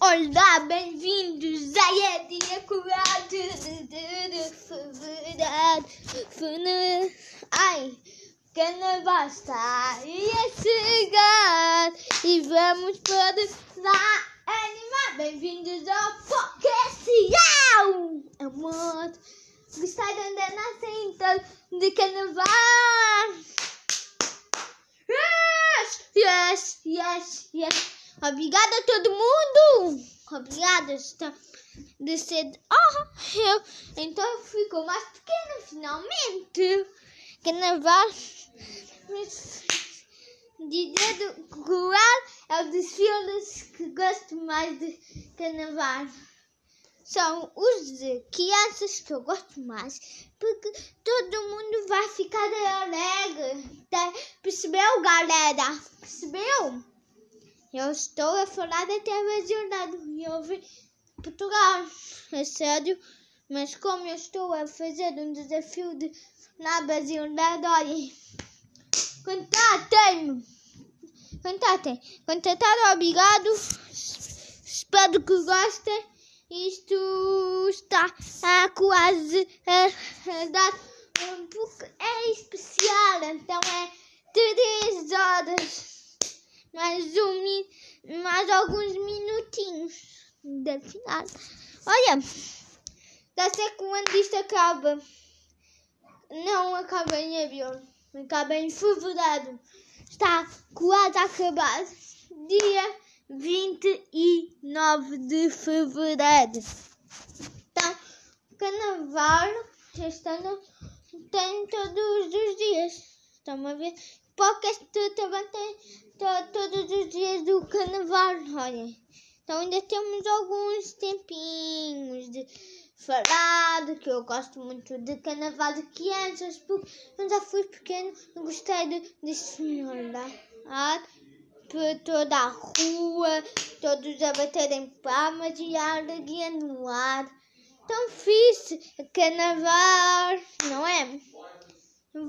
Olá, bem-vindos a Edinha Curado. Ai, carnaval está a chegar e vamos todos lá animar. Bem-vindos ao podcast Amor. Gostaram da nossa intro de carnaval? Yes, yes, yes, yes. Obrigada a todo mundo. Obrigada de ser. Oh, eu. Então ficou mais pequeno finalmente. Carnaval. Dizer do rural é um dos filmes que gosto mais de carnaval. São os de crianças que eu gosto mais, porque todo mundo vai ficar alegre. Tá? Percebeu, galera? Percebeu? Eu estou a falar da televisionado e ouvi Portugal. É sério. Mas como eu estou a fazer um desafio de na Brasilidade, olhem. Contatem-me. Contatem. Contatado, obrigado. Espero que gostem. Isto está a quase a, a dar um pouco. É especial, então é três horas mais um mais alguns minutinhos da final. Olha, já sei quando isto acaba. Não acaba em abril, acaba em fevereiro. Está quase a acabar. Dia 29 de fevereiro. Então, carnaval este ano tem todos os dias. Estão a ver? Podcast também tem todos os dias do carnaval, olha. Então ainda temos alguns tempinhos de falar, de que eu gosto muito de carnaval de crianças, porque eu já fui pequeno e gostei de, de olhar por toda a rua, todos a baterem palmas e a alegria no ar. Tão fixe, carnaval, não é?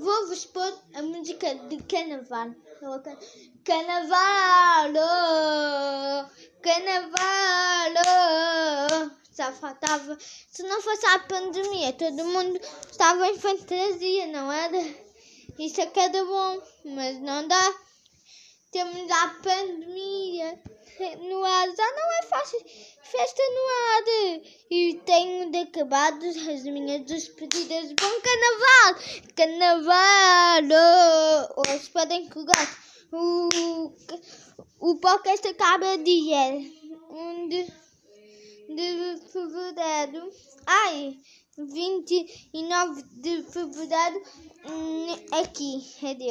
Vou-vos pôr a música de carnaval. Carnaval, carnaval. Só faltava. Se não fosse a pandemia, todo mundo estava em fantasia, não era? Isso é que era bom, mas não dá. Temos a pandemia no ar. Já não é fácil. Festa no ar. E tenho de acabar as minhas despedidas. Bom carnaval! Carnaval! Hoje podem que O, o podcast acaba dia 1 de, de fevereiro. Ai! 29 de fevereiro hum, aqui. Adeus.